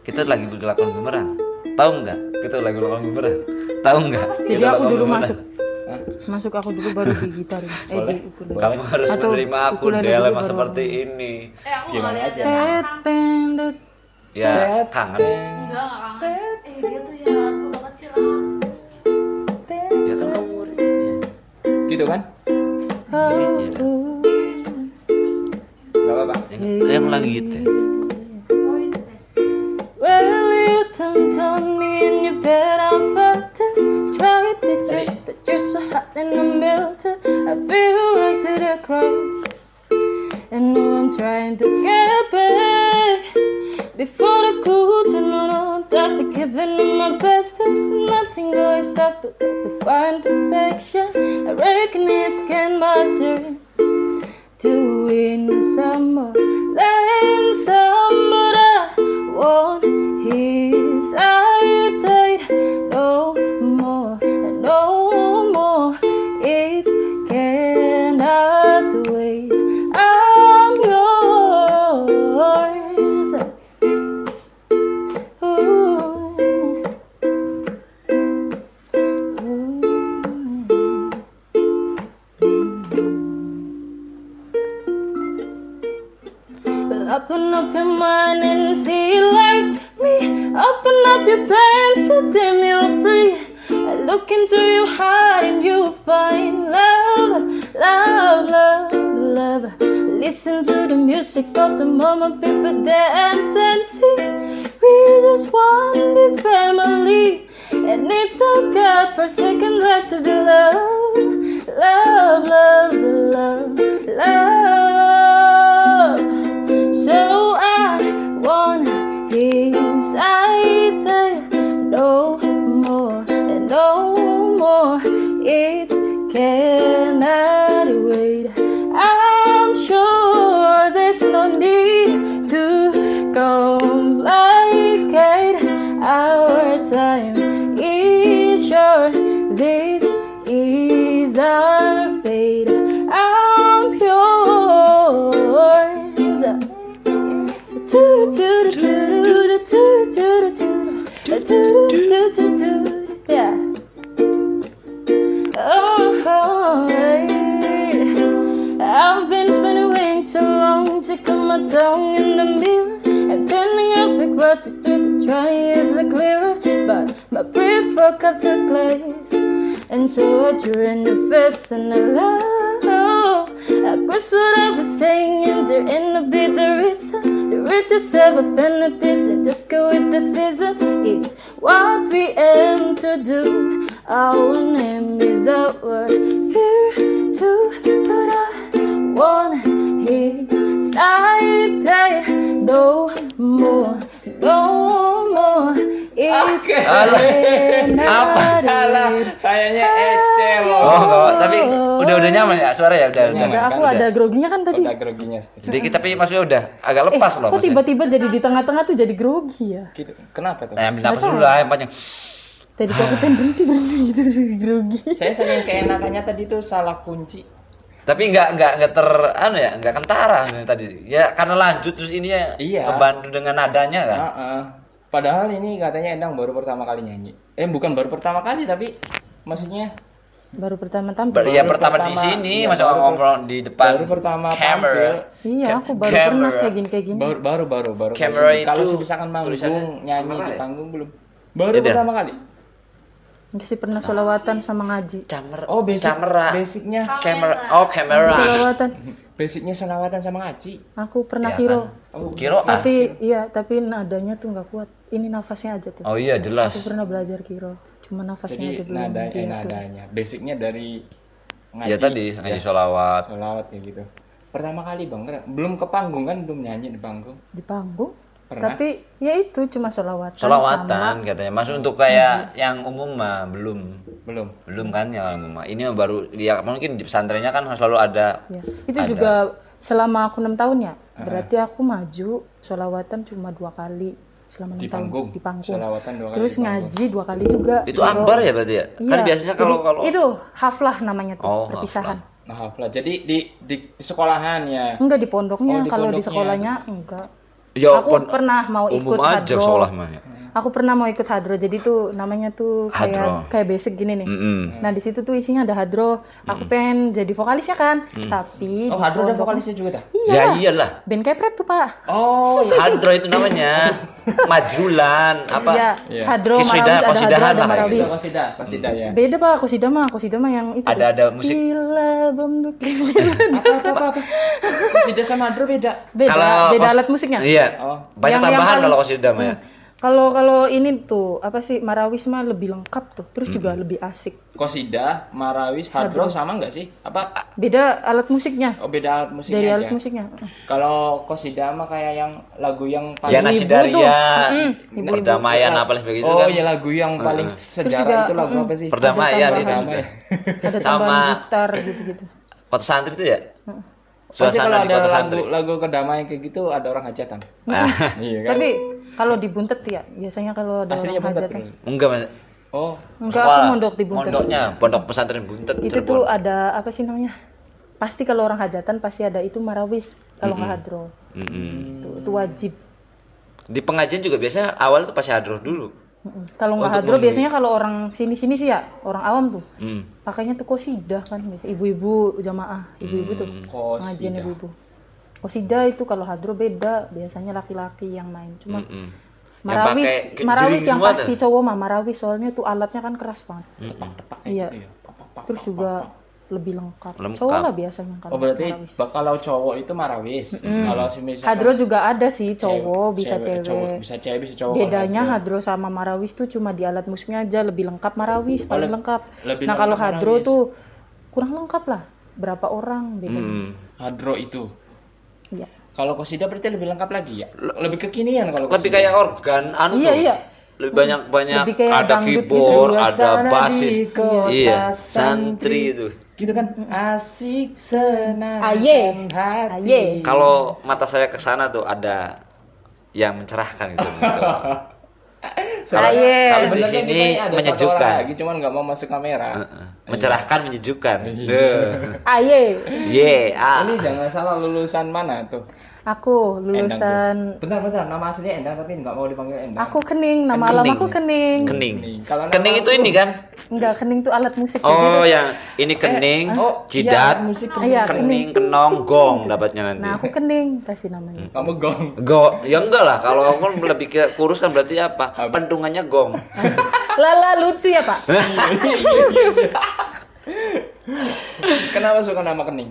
kita lagi berkelakuan bumerang tahu nggak kita lagi berkelakuan bumerang tahu nggak Jadi aku dulu bumerang. masuk. Masuk aku dulu baru di gitar. Eh di ukulele. kamu harus Atau menerima aku baru- seperti ini Eh aku Gimana aja? ya. Ya kangen Enggak nggak kangen. Eh dia tuh ya foto kecil ah. ya kan kamu muridnya Gitu kan? Muridnya. Gak apa-apa. yang, yang lagi gitu Oh on me in your bed, I fucked it. Tried to check, but you're so hot and I'm melted. I feel right to the cracks. And now I'm trying to get back. Before the cool turn on, I'll be giving them my best. There's nothing going to stop it. To find affection, I reckon it's can matter. Doing some more than some, but I love, love, love. Listen to the music of the moment, people dance and sing. We're just one big family, and it's so God forsaken right to be loved, love, love, love, love. So I want his I no more and no more. It cannot wait. I'm sure there's no need to complicate. Our time is short. This is our fate. I'm yours. Yeah. Tongue in the mirror and turning up big words just to try is a clearer. But my brief fuck up took place, and so I drew in the face and I love. I guess what I was saying, there ain't no be the reason. The root to serve affinities and just go with the season. It's what we aim to do. Our name is our fear to but I want his Die no more, no more. It's. Apa Salah. Sayanya Ece loh. oh enggak tapi udah udah nyaman ya suara ya udah udah Enggak, aku Udah. ada groginya kan tadi. Udah groginya sedikit. tapi maksudnya udah agak Eh, lepas loh kok tiba-tiba jadi di tengah-tengah tuh jadi grogi ya? Gitu. Kenapa tuh? Nah, ambil napas dulu lah yang panjang Tadi kok pengen berhenti berhenti gitu grogi. Saya saking keenakannya tadi tuh salah kunci. Tapi nggak nggak nggak ter anu ya nggak kentara ini tadi ya karena lanjut terus ini ya Iya. kebantu dengan nadanya kan Heeh. Padahal ini katanya Endang baru pertama kali nyanyi. Eh bukan baru pertama kali tapi maksudnya Baru pertama tampil. Ber- ya baru pertama, di pertama- sini iya, masa baru ngobrol di depan baru pertama camera tampil. Iya, aku baru camera. pernah kayak gini kayak gini. baru baru baru baru Camera kalau itu misalkan manggung nyanyi di ya? panggung belum baru Beda. pertama kali sih pernah solawatan sama ngaji. camera oh basic camera basicnya camera oh camera Solawatan. basicnya solawatan sama ngaji Aku pernah Ya kiro. kan? kiro ah Tapi iya, tapi nadanya tuh nggak kuat. Ini nafasnya aja tuh. oh iya jelas Aku pernah belajar kiro. Cuma nafasnya aja jadi belum. nada eh, nadanya basicnya dari ngaji ya tadi ngaji sholawat solawat kayak gitu pertama kali bang belum ke panggung kan belum nyanyi di panggung Di panggung. Pernah? Tapi ya itu cuma solawatan. sholawatan sama- katanya masuk untuk kayak yang umum mah belum belum belum kan yang umum mah ini mah baru ya mungkin di pesantrennya kan selalu ada Ya. Itu juga selama aku enam tahun ya. Berarti aku maju solawatan cuma dua kali selama enam di tahun panggung di panggung. solawatan dua kali Terus di panggung. ngaji dua kali juga. itu akbar ya berarti ya kan Iya. biasanya kalau Jadi, kalau itu haflah namanya tuh Oh, perpisahan. nah haflah jadi di, di di sekolahan ya Enggak di pondoknya, Oh, di kalau di sekolahnya enggak. Ya, aku pernah mau umum ikut aja hadro. seolah mah ya. Aku pernah mau ikut hadro. Jadi tuh namanya tuh kayak Hadro. kayak basic gini nih. Mm-mm. Nah di situ tuh isinya ada hadro. Aku pengen jadi vokalisnya kan. Tapi Oh, Hadro ada vokalisnya juga dah. Iya. Ya iyalah. Band kepret tuh pak. Oh, Hadro itu namanya. Majulan apa? Iya. Iya. Hadro Kiswida, Marawis ada hadro ada lah, Marawis. Kosida, Kosida ya. Beda pak kosida mah kosida mah yang itu. Ada- ada musik. Gila bom Apa apa apa apa. Kosida sama Hadro beda. Beda beda alat musiknya. Iya. Oh. Banyak tambahan kalau kosida mah ya. Kalau kalau ini tuh apa sih Marawis mah lebih lengkap tuh. Terus juga Hmm. lebih asik. Kosida, Marawis, Hadro sama nggak sih? Apa? Beda alat musiknya. Oh beda alat musiknya Dari aja. alat musiknya. Kalau Kosida mah kayak yang lagu yang Ya paling nasi Ibu-ibu tuh. daria, Mm-mm, ibu-ibu. perdamaian apa sebagainya Oh kan. iya lagu yang paling sejarah juga, itu lagu mm-mm. apa sih? Perdamaian itu juga. Ada Sama- tambahan gitar gitu-gitu. Kota santri itu ya? Pasti kalau Suasana di ada kota lagu santri. lagu kedamaian kayak gitu ada orang hajatan. Ah, Iya kan? Tapi kalau di Buntet ya, biasanya kalau ada Aslinya orang buntet. hajatan. enggak Mas. Oh, Enggak, aku mondok di Buntet. Mondoknya pondok pesantren Buntet. Itu Cirebon. tuh ada apa sih namanya? Pasti kalau orang hajatan pasti ada itu marawis kalau nggak hadro. Mm-mm. Itu, itu wajib. Di pengajian juga biasanya awal tuh pasti hadroh dulu. Kalau nggak hadro biasanya kalau orang sini-sini sih ya, orang awam tuh. Hmm. Pakainya tuh kosidah kan gitu. Ibu-ibu jamaah, ibu-ibu tuh. Hmm. Pengajian ibu-ibu. Kosidah itu kalau hadro beda, biasanya laki-laki yang main. Cuma Mm-mm. Marawis, Yang Marawis yang pasti tuh. cowok mah Marawis soalnya tuh alatnya kan keras banget. Iya. Terus juga lebih lengkap. Lengkap. Cowok lah biasanya kalau Oh berarti Marawis. kalau cowok itu marawis. Kalau si misalkan Hadro juga ada sih cewek- cowok bisa cewek. cowok, bisa cewek bisa cowok. Bedanya kalau Hadro sama Marawis tuh cuma di alat musiknya aja lebih lengkap Marawis paling leb- lengkap. lebih nah kalau Hadro Marawis. tuh kurang lengkap lah. Berapa orang bedanya? Hmm. Hadro itu. Iya. Kalau kosida berarti lebih lengkap lagi ya. Lebih kekinian kalau Lebih kayak organ anu Iya, tuh. iya. Lebih banyak banyak Lebih kayak ada gitu. keyboard, ada basis. Iya, santri. santri itu. gitu kan asik senang Aye. Aye. Kalau mata saya ke sana tuh ada yang mencerahkan gitu. Kalau Aye. kalau di Sebenarnya sini ada menyejukkan. lagi cuman nggak mau masuk kamera Heeh. Mencerahkan, menyejukkan. Iya. Aye. Ye, ah. ini jangan salah lulusan mana tuh Aku lulusan bentar bentar nama aslinya Endang tapi nggak mau dipanggil Endang Aku kening, nama alam aku kening. Kening. Nama Kening itu aku- ini kan? Enggak, kening tuh alat musik. Oh, yang ini kening, oh jidat, iya, musik Iya, kening, kenong, gong dapatnya nanti. Nah, aku kening kasih namanya. kamu gong Go, ya enggak lah. Kalau aku kan lebih ke kurus kan berarti apa? Pendungannya gong. Lala lucu ya, Pak? kenapa suka nama kening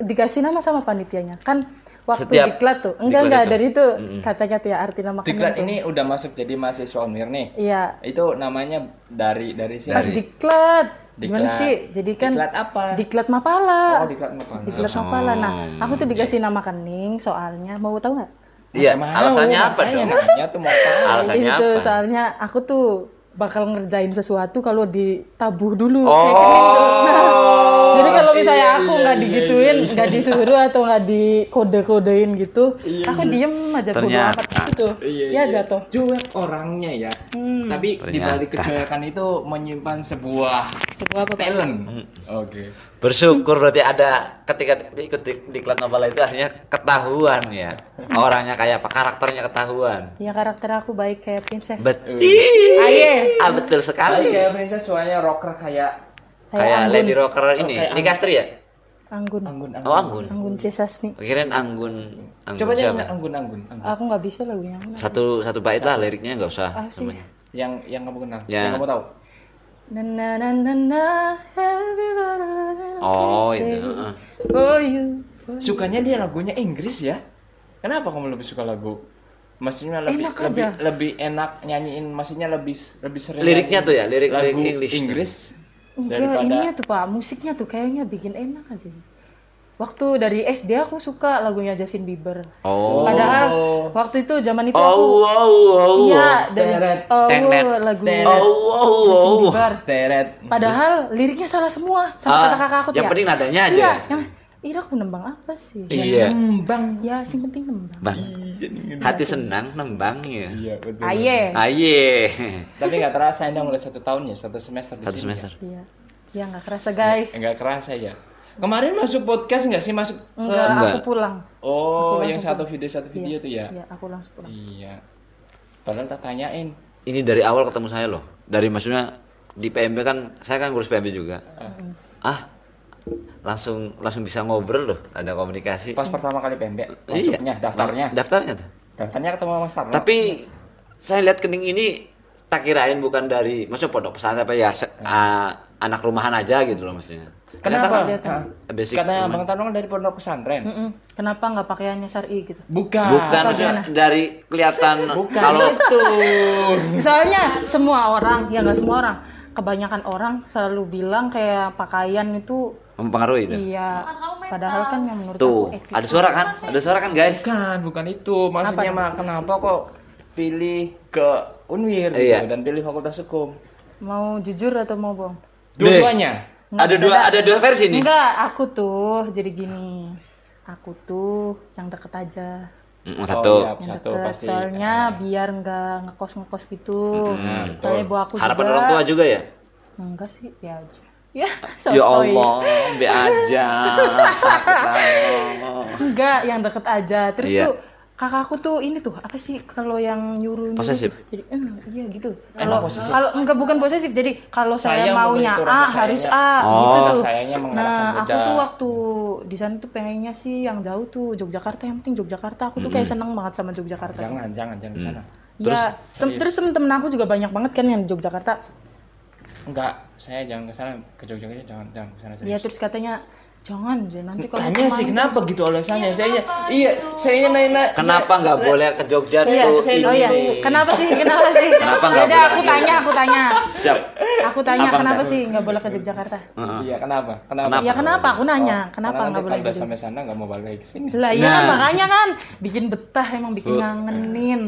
Dikasih nama sama panitianya. Kan waktu Setiap diklat tuh. Enggak, diklat enggak itu. dari itu katanya tuh ya arti nama Diklat tuh. ini udah masuk jadi mahasiswa Unmir nih Iya, itu namanya dari dari sini pas diklat. Gimana Diklat. sih? Jadi kan diklat apa diklat Mapala. oh diklat apa Diklat Mapala. Nah, aku tuh dikasih nama kening soalnya mau tahu nggak? Iya, Mau, alasannya apa dong? nanya tuh mau tahu Alasannya itu apa? soalnya aku tuh bakal ngerjain sesuatu kalau ditabuh dulu Oh. kayak kening tuh. Nah, jadi kalau misalnya iya, aku iya, nggak iya, digituin, nggak disuruh atau nggak dikode-kodein gitu, aku diem aja bodo amat gitu. ya jatuh. cuek orangnya ya Hmm. tapi di balik kecuekan itu menyimpan sebuah Sebuah apa? Talent oke Bersyukur berarti ada ketika ikut di, diklat Nopala itu akhirnya ketahuan ya. Orangnya kayak apa? Karakternya ketahuan. Ya karakter aku baik kayak princess. Betul. Aye. Ah, betul Tapi sekali. kayak princess suaranya rocker kayak Kayak Anggun. Lady Rocker ini, kayak Nika Astri ya? Anggun. anggun anggun Oh, Anggun. Anggun C. Sasmi. Kirain Anggun. Anggun coba aja anggun anggun anggun Aku nggak bisa lagunya. Satu satu bait lah liriknya nggak usah. Ah, sih. yang yang kamu kenal Ya. yang kamu tahu Na na na na na everybody Oh, itu, heeh. For you. for sukanya dia lagunya Inggris ya kenapa kamu lebih suka lagu maksudnya lebih Enak lebih aja. lebih enak nyanyiin maksudnya lebih lebih sering Liriknya nyanyiin tuh ya, lirik- lagu lirik English. Inggris daripada ininya tuh pak, musiknya tuh kayaknya bikin enak aja. Waktu dari SD aku suka lagunya Justin Bieber. Oh. Padahal waktu itu zaman itu aku Oh, wow, wow. iya dari oh, tenet, lagu teret. Oh, wow, Justin wow. Bieber. teret Padahal liriknya salah semua sama Ah, kata kakak aku tuh yang ya. penting nadanya aja. Iya, yang Ira aku nembang apa sih? Iya. Nembang. Ya, sing penting nembang. Bang, hati senang nembang ya. Iya betul. Aye. Aye. Tapi nggak terasa Anda mulai satu tahun ya, satu semester di Satu sini. semester. Iya. Ya nggak kerasa guys. Enggak kerasa ya. Kemarin masuk podcast nggak sih masuk? ke- Enggak, Enggak. aku pulang. Oh, Aku yang satu video satu video tuh ya. Iya, aku langsung pulang. Iya. Padahal tak tanyain. Ini dari awal ketemu saya loh. Dari maksudnya di PMB kan saya kan ngurus PMB juga. Ah, langsung langsung bisa ngobrol loh, ada komunikasi. Pas pertama kali PMB, Iya. masuknya daftarnya. Daftarnya tuh. Daftarnya ketemu Mas Tarno. Tapi saya lihat kening ini tak kirain bukan dari maksudnya pondok pesantren apa ya se- ah, anak rumahan aja gitu loh maksudnya. Kenapa? kelihatan. Hah? Basic Katanya rumah. Bang Tarno kan dari pondok pesantren. Mm-mm. Kenapa nggak pakaiannya syari gitu? Bukan. Bukan maksudnya dari kelihatan Bukan kalau itu. Soalnya semua orang, ya nggak semua orang, kebanyakan orang selalu bilang kayak pakaian itu mempengaruhi itu. iya. Padahal kan yang menurut Tuh, aku etik. ada suara kan? Ada suara kan, guys? Bukan, bukan itu. Maksudnya Apa? mah kenapa kok pilih ke Unwir gitu Iya. dan pilih Fakultas Hukum? Mau jujur atau mau bohong? Dua-duanya. Ada dua ada dua versi nih. Enggak, aku tuh jadi gini. Aku tuh yang deket aja. Mm, Oh, satu. iya, Yang satu deket. pasti. Soalnya biar nggak ngekos-ngekos gitu. Hmm, Soalnya ibu aku Harapan juga. orang tua juga ya? Enggak sih, ya aja. Ya, Ya sotoy. Allah, be aja. Enggak, yang deket aja. Terus Iya. tuh kakakku tuh ini tuh apa sih kalau yang nyuruh nyuruh Posesif? jadi eh, iya gitu kalau kalau enggak bukan posesif jadi kalau saya Sayang maunya A harus. A Oh, gitu tuh nah aku tuh waktu di sana tuh pengennya sih yang jauh tuh Yogyakarta yang penting Yogyakarta aku tuh kayak seneng banget sama Yogyakarta Jangan, jangan, jangan Hmm. di sana. ya tem- terus temen-temen aku juga banyak banget kan yang di Yogyakarta Enggak, saya jangan ke sana, ke Jogja aja jangan, jangan ke sana. ya terus katanya jangan deh nanti kalau Tanya sih kenapa gitu alasannya? Saya iya, saya nanya Kenapa nggak boleh ke Jogja Iya, tuh? saya oh iya. ini? Kenapa sih? Kenapa sih? Kenapa nggak boleh? aku tanya, aku tanya. Siap. Aku tanya Apa kenapa enggak? sih nggak boleh ke Yogyakarta? Iya, kenapa? Kenapa? Kenapa? Ya kenapa? Aku nanya, Oh, kenapa nggak boleh ke udah Jogja? sampai sana nggak mau balik ke sini. Lah iya kan Nah. makanya kan bikin betah emang bikin ngangenin.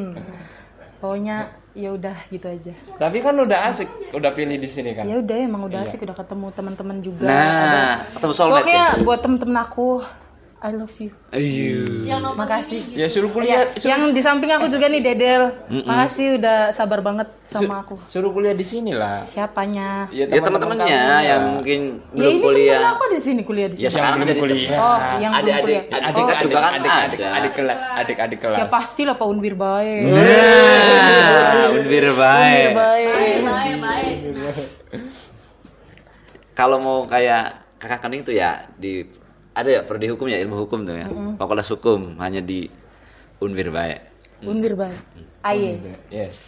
Pokoknya ya udah gitu aja. Tapi kan udah asik, udah pilih di sini kan. Ya udah emang udah Iya. asik udah ketemu teman-teman juga. Nah, ketemu soulmate Pokoknya ya? buat temen-temen aku I love you. Ayo. Yang Makasih. Ya suruh Ya, kuliah, yang di samping aku juga nih Dedel. Makasih udah sabar banget sama aku. suruh kuliah di sini lah. Siapanya? Ya teman-temannya kamu. yang mungkin Ya belum ini kuliah. temen aku di sini kuliah di Ya sini. sekarang belum jadi kuliah. Oh, yang belum Adik-adik kuliah. adik Adik, juga adik, kan adik, adik, ada. adik kelas, adik, adik Ya kelas. pastilah Pak Unwir baik. Nah, unbir Unwir baik. baik. Baik, baik. Kalau mau kayak kakak kening tuh ya di ada ya prodi hukum ya ilmu hukum tuh ya. Fakultas hukum hanya di Unwir baik. Unwir baik. Aye. Yes.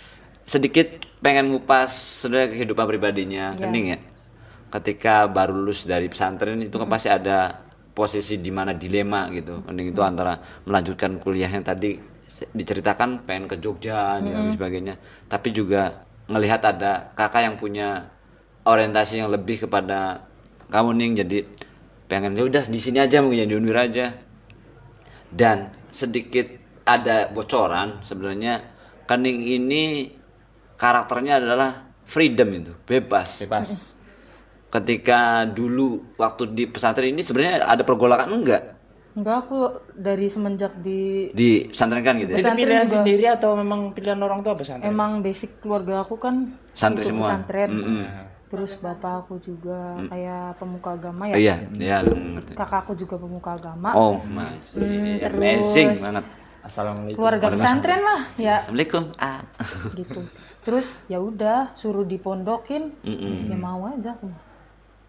Sedikit pengen ngupas sebenarnya kehidupan pribadinya Ya. kening ya. Ketika baru lulus dari pesantren itu kan pasti ada posisi di mana dilema gitu. Kening itu antara melanjutkan kuliah yang tadi diceritakan pengen ke Jogja dan sebagainya. Tapi juga ngelihat ada kakak yang punya orientasi yang lebih kepada kamu ning jadi pengen ya udah di sini aja mungkin di Unwir aja dan sedikit ada bocoran sebenarnya kening ini karakternya adalah freedom itu bebas Bebas. ketika dulu waktu di pesantren ini sebenarnya ada pergolakan enggak Enggak aku dari semenjak di di pesantren kan gitu ya Itu Pesantren pilihan juga. sendiri atau memang pilihan orang tua pesantren? emang basic keluarga aku kan Santri semua. pesantren. Mm-mm. Terus bapak aku juga kayak pemuka agama ya. iya iya ngerti. Kakak aku juga pemuka agama. oh masih Hmm, terus- amazing banget Assalamualaikum. Keluarga pesantren lah ya assalamualaikum ah gitu. Terus ya udah suruh dipondokin, Mm-mm. ya mau aja aku.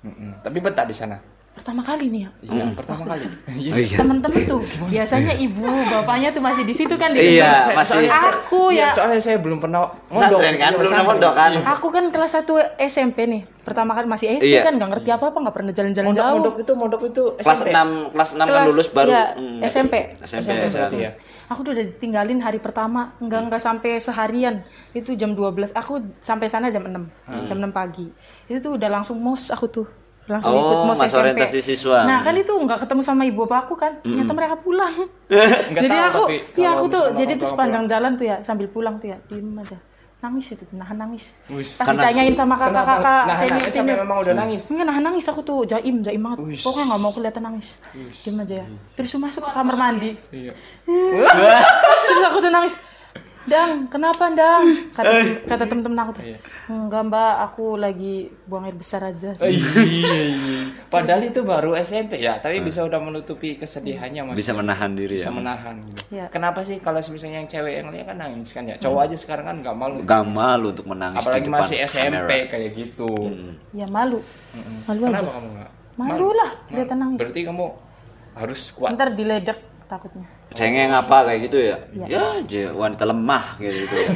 Mm-mm. Tapi betah di sana. Pertama kali nih ya. Iya, pertama kali. oh iya Temen-temen tuh biasanya ibu bapaknya tuh masih di situ kan di Iya, desa. masih- Aku Iya, ya soalnya saya belum pernah Pesantren kan, Iya, belum pesantren. mondok kan? Iya. Aku kan kelas 1 SMP nih. Pertama kali masih SD Iya. kan nggak ngerti apa-apa, nggak pernah jalan-jalan Mondok, jauh. mondok itu, mondok itu kelas SMP. 6 kelas 6 kan Kelas- lulus baru iya, mm, SMP. SMP, SMP berarti ya. Aku tuh udah ditinggalin hari pertama, nggak nggak sampai seharian. Itu jam 12. Aku sampai sana jam 6. Hmm. Jam 6 pagi. Itu tuh udah langsung mos aku tuh. Langsung Oh, ikut mos masa SMP. orientasi siswa. Nah, kan itu nggak ketemu sama ibu bapak aku kan. Ternyata mereka pulang. Jadi tahu, aku, tapi ya aku tuh jadi tuh sepanjang jalan tuh ya sambil pulang tuh ya diem aja. Nangis itu tuh, nahan nangis. Pas Karena- ditanyain sama Kenapa? kakak-kakak senior senior. memang udah nangis. Enggak nahan nangis aku tuh jaim, jaim banget. Pokoknya nggak mau kelihatan nangis. Diem aja ya. Terus masuk ke kamar mandi. Iya. Terus aku tuh nangis. Dang, kenapa Dang? Kata, kata temen-temen aku tuh. Iya. Enggak mbak, aku lagi buang air besar aja. Oh, iya, iya. Padahal itu baru SMP ya, tapi bisa udah menutupi kesedihannya mas. bisa menahan diri Bisa ya menahan gitu. Iya. Kenapa sih kalau misalnya yang cewek yang lihat kan nangis kan ya? Cowok aja sekarang kan nggak malu. gak malu untuk menangis Apalagi di depan masih SMP kamera. kayak gitu. Ya malu. Mm-mm. Malu Kenapa aja. kamu nggak? Malu lah, kelihatan nangis. Berarti kamu harus kuat. Ntar diledek takutnya. cengeng apa kayak gitu ya Iya. ya aja wanita lemah kayak gitu ya.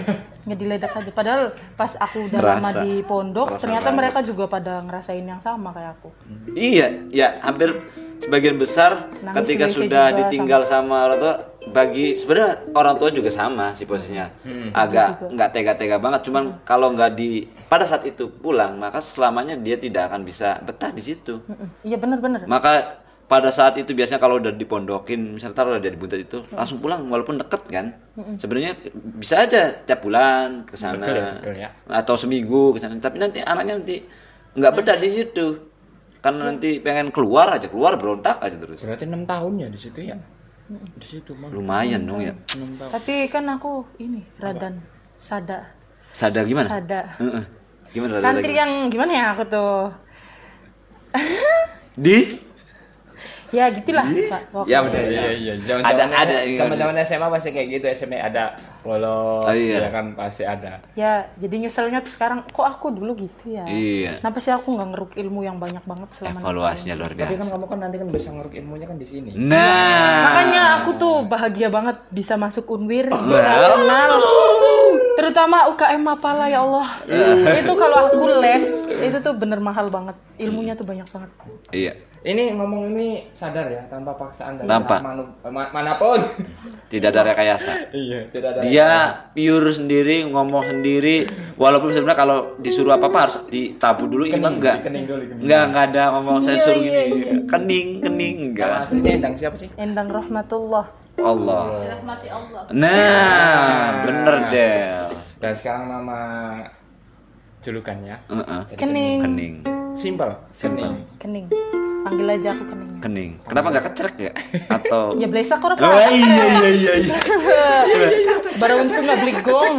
Nggak diledek aja. Padahal pas aku udah Ngerasa. lama di pondok, Ngerasa ternyata banget. mereka juga pada ngerasain yang sama kayak aku. iya ya hampir sebagian besar Nangis ketika sudah ditinggal sama orang tua bagi sebenarnya orang tua juga sama sih posisinya agak nggak tega-tega banget cuman kalau nggak di pada saat itu pulang maka selamanya dia tidak akan bisa betah di situ. Iya bener-bener. maka pada saat itu biasanya kalau udah dipondokin misalnya taruh udah di buntet itu langsung pulang walaupun deket kan sebenarnya bisa aja tiap bulan ke sana ya, betul ya. atau seminggu ke sana tapi nanti anaknya nanti nggak betah di situ karena nanti pengen keluar aja keluar berontak aja terus Berarti enam tahun ya di situ ya? Di situ mah. lumayan dong ya. Tapi kan aku ini radan sada. sadar gimana Sada. Heeh. gimana Rada? Santri yang gimana ya aku tuh? di Ya gitulah, Pak. Pokoknya. ya udah Iya ya iya, zaman Ada- zaman ada, iya. zaman zaman SMA pasti kayak gitu SMA ada polos, Oh, iya. ya kan pasti ada. Ya, jadi nyeselnya tuh sekarang kok aku dulu gitu ya. iya Kenapa sih aku nggak ngeruk ilmu yang banyak banget selama evaluasinya luar Tapi kan biasa kamu kan nanti kan bisa ngeruk ilmunya kan di sini. nah Makanya aku tuh bahagia banget bisa masuk Unwir, bisa kenal. Terutama UKM Mapala ya Allah. itu kalau aku les, itu tuh bener mahal banget. Ilmunya tuh banyak banget. iya Ini ngomong ini sadar ya tanpa paksaan dari Tanpa. manu- ma- mana pun. tidak ada rekayasa iya, tidak ada. dia pure sendiri ngomong sendiri walaupun sebenarnya kalau disuruh apa apa harus ditabu dulu ini Kening, enggak dikening dulu, dikening. enggak enggak ada ngomong saya Iya, suruh iya, gini kening kening enggak Endang siapa sih? Endang rahmatullah. Allah Rahmati Allah. nah bener Del Dan sekarang nama julukannya Heeh. jadi Kening. kening Simpel. Simpel. Kening. Panggil aja aku kening. kening kenapa nggak kecerek ya atau Ya blesak orang oh iya iya iya iya Baru untung nggak beli gong.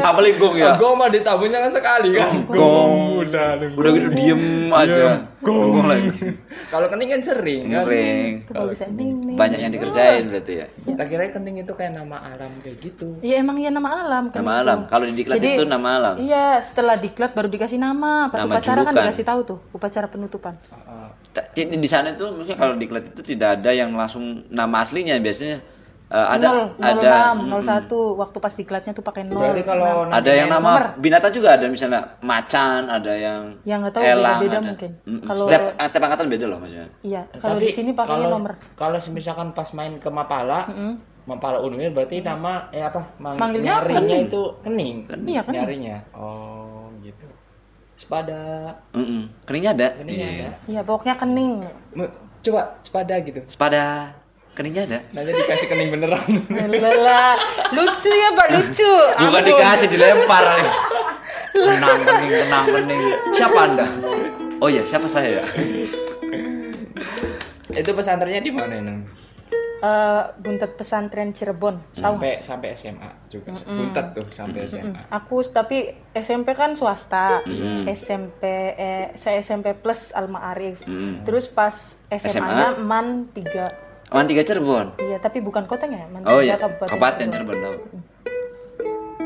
apa gong ya Gue mah ditabuhnya kan sekali kan. gong Udah, udah gitu diem aja gong lagi Kalau kening kan sering kan. Itu kalau bisa ning ning. banyak yang dikerjain berarti ya Kita kira kening itu kayak nama alam kayak gitu. Iya emang iya nama alam kan nama itu. alam kalau di diklat Jadi- itu nama alam Iya, setelah diklat baru dikasih nama. Pas Nama upacara kan dikasih tahu tuh, upacara penutupan. Uh, di sana itu maksudnya kalau diklat itu tidak ada yang langsung nama aslinya biasanya eh, ada 0, ada 06, 01, waktu pas diklatnya tuh pakai 0. berarti kalau ada yang nama binatang juga ada misalnya macan ada yang Yang nggak tahu elang beda-beda ada. mungkin. Mm-mm. Kalau- setiap setiap angkatan beda loh maksudnya Iya, kalau di sini pakainya kalau, nomor. Kalau misalkan pas main ke Mapala, Mapala Unwil berarti nama eh apa? Mang, Manggilnya nyarinya kening. itu kening. Iya, kening. Nyarinya. Oh, gitu. Sepada. Mm-mm. keningnya ada Keningnya Iya. ada. Iya, pokoknya kening. Coba sepada gitu. sepada keningnya ada Nanti dikasih kening beneran. Lala, lucu ya Pak, lucu. bukan Ampun. dikasih dilempar nih kenang kening kenang kening siapa anda oh ya siapa saya ya itu pesantrennya di mana nang? Eh, buntet pesantren Cirebon, tahu nggak? Sampai sampai SMA juga. Buntet tuh sampai SMA. Aku tapi SMP kan swasta, Mm. SMP eh, saya SMP plus Al Ma'arif. Terus pas SMA-nya Man 3 Man tiga Cirebon Iya, tapi bukan kotanya ya, Man Oh 3 iya, Kabupaten, Kabupaten Cirebon. Cirebon tahu.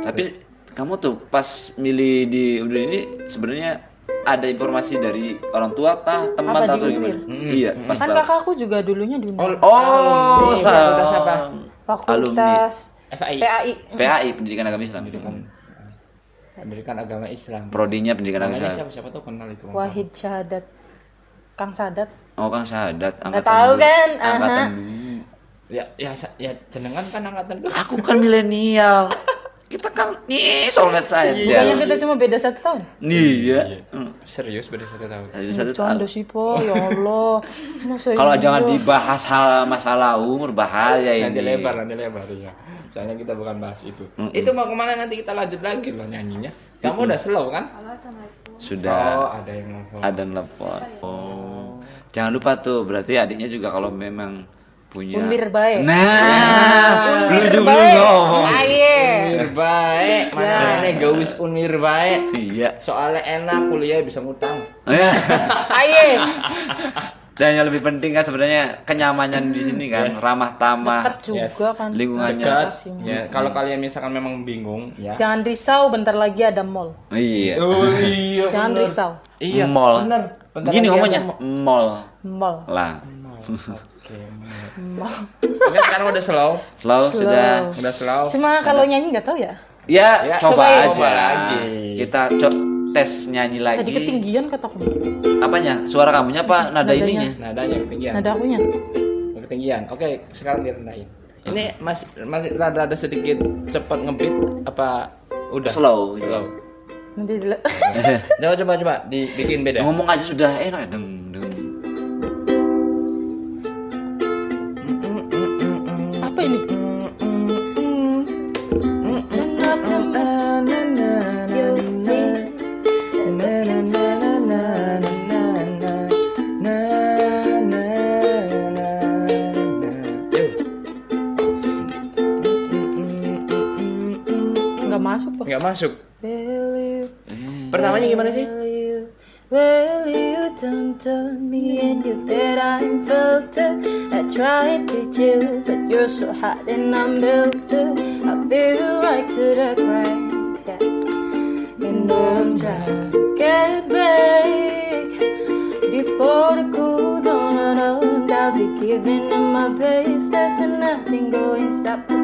Tapi kamu tuh pas milih di Udin ini sebenarnya ada informasi dari orang tua kah, teman atau gimana? Unwir? Iya, pas Kan tahu. kakakku juga dulunya di Unwir. Oh, sa- fakultas apa? Fakultas FAI. PAI. PAI Pendidikan Agama Islam. Pendidikan Agama Islam. Prodinya Pendidikan Agama Islam. siapa siapa tuh kenal itu. Wahid Syahadat. Kang Sadat. Oh, Kang Sadat Nggak tahu dulu. kan? Angkatan Aha. dulu. Ya ya ya jenengan kan angkatan dulu. Aku kan milenial. Kita kan nih soulmate saya. Bukannya kita cuma beda satu tahun? Iya. Hmm. Serius beda satu tahun. Jadi satu tahun. sih po, ya Allah. Masa Kalau iya? jangan dibahas hal masalah umur bahaya ini. Nanti lebar, nanti lebar ya. Soalnya kita bukan bahas itu. Itu mau ke mana nanti kita lanjut lagi loh nyanyinya. Kamu udah slow kan? Halo, assalamualaikum. Sudah. Oh, ada yang nelfon. ada nelfon. Oh. Jangan lupa tuh, berarti adiknya juga kalau memang punya Unbir baik. Nah, lu juga baik. ngomong. Aye. Unmir baik, mana Ya. aneh gaus unmir baik. Iya. Soalnya enak kuliah bisa ngutang. Ya. Aye. Dan yang lebih penting kan sebenarnya kenyamanan di sini kan, Yes. ramah tamah. Dekat juga Yes. kan. Lingkungannya. Dekat. Ya, kalau kalian misalkan memang bingung, ya. Jangan risau, bentar lagi ada mall. Iya. Oh iya. Jangan bener. risau. Iya. Mall. Bener. Bentar Gini ngomongnya, mall Mall. lah. mall. Oke. Oke, sekarang udah slow. Selalu Slow. sudah. Udah slow. Cuma kalau nyanyi nggak tahu ya. Ya, Ya, coba cobain. aja. Coba lagi. Kita co tes nyanyi lagi. Tadi ketinggian kataku. Apanya? Suara kamunya apa nada Nadanya. ininya? Nadanya ketinggian. Nada akunya. Ketinggian. Oke, sekarang direndahin. Ini masih masih rada-rada sedikit cepat ngebeat apa udah? Slow. Slow. Nanti dulu. Coba coba coba dibikin beda. Ngomong aja sudah enak. Deng, deng. Apa ini? Masuk. You, Pertamanya gimana sih? will you, you don't tell me in your bed I'm filtered. I tried to chill but you're so hot and I'm melted. I feel right to the cracks yeah. And I'm trying to get back. Before the cool down around I'll be giving in my place. There's nothing going stop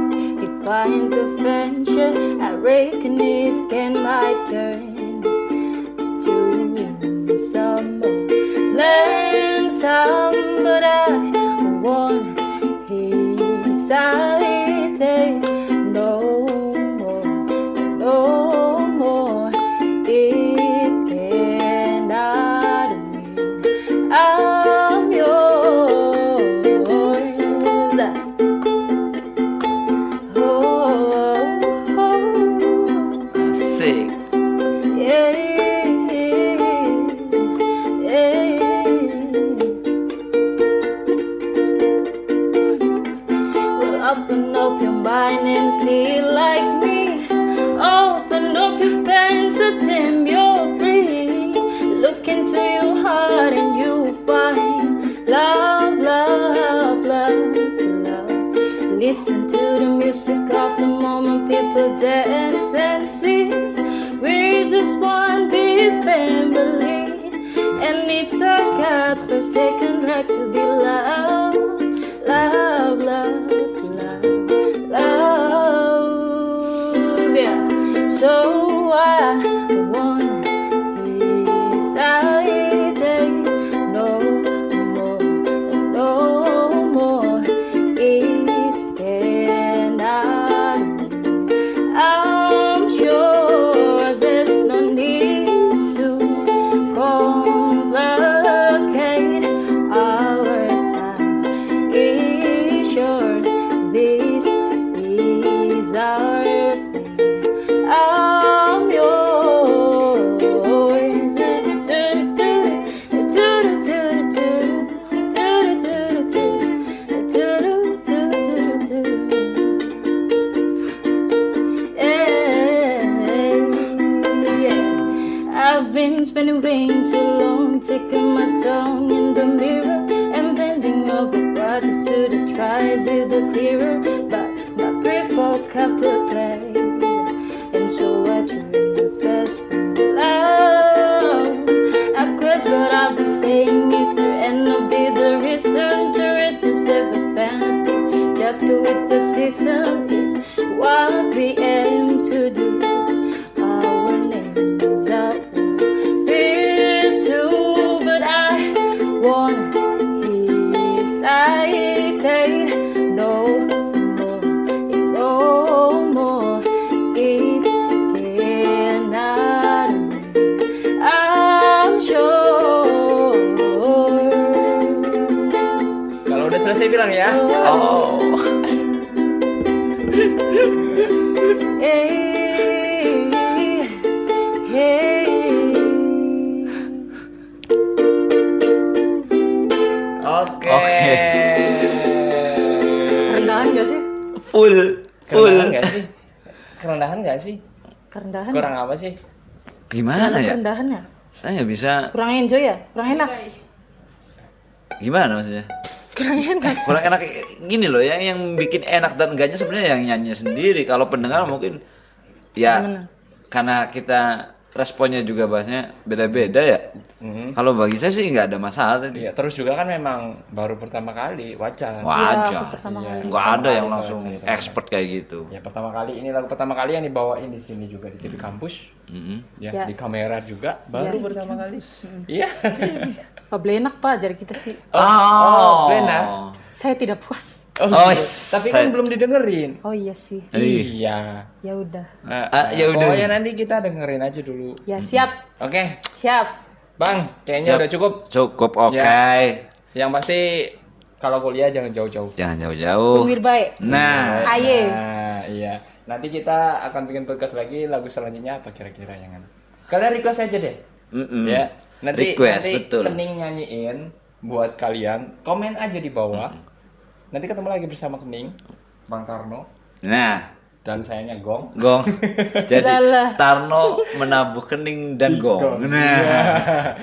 Defying convention I reckon it's getting my turn people dance and sing. We're just one big family, and it's our God forsaken right to be loved, taking my tongue in the mirror and bending over brothers to the tries it the clearer. But my come to place, and so I to fast and love. I quest what I've been saying is there, and I'll be the reason to read to seven fantasies. Just with the season, Kerendahan. Kurang apa sih? gimana ya Kerendahan ya? saya nggak bisa Kurang enjoy ya? Kurang enak. gimana maksudnya Kurang enak. kurang enak gini loh yang yang bikin enak dan enggaknya sebenarnya yang nyanyi sendiri kalau pendengar mungkin ya Gimana? karena kita responnya juga bahasnya beda-beda ya Mhm. kalau bagi saya sih nggak ada masalah tadi Iya, terus juga kan memang baru pertama kali wajar. wajar pertama Iya. kali. nggak ada yang langsung pertama expert kayak gitu Ya pertama kali ini lagu pertama kali yang dibawain di sini juga di TV kampus. Mm-mm. Ya, Ya. di kamera juga baru Ya, pertama kali. Iya. Pak enak pak jari kita sih. Oh, oh, Plena. Saya tidak puas. Oh, Oh, gitu. tapi kan saya- belum didengerin. Oh iya sih. Ih. Iya. Ya udah. Nah, Ah, ya udah. Pokoknya nanti kita dengerin aja dulu. Ya siap. Oke, Siap. Bang, kayaknya Siap. udah cukup. cukup oke Ya. Yang pasti kalau kuliah jangan jauh-jauh. jangan jauh-jauh Pemir baik. nah Aye. Nah, iya. Nanti kita akan bikin podcast lagi lagu selanjutnya apa kira-kira yang? Kalian request aja deh. mm-mm. Ya. Nanti request nanti betul Kening nyanyiin buat kalian. Komen aja di bawah. Nanti ketemu lagi bersama Kening, Bang Tarno nah dan sayanya Gong. gong jadi Udahlah. Tarno menabuh kening dan gong nah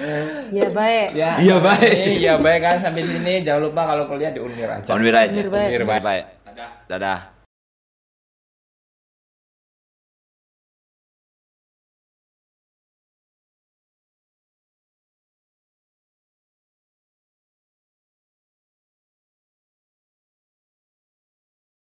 Ya baik. Ya, Iya, baik. Iya baik kan sampai sini jangan lupa kalau kuliah di Unir aja. Unwir aja Unwir baik. Unwir baik Dadah. dadah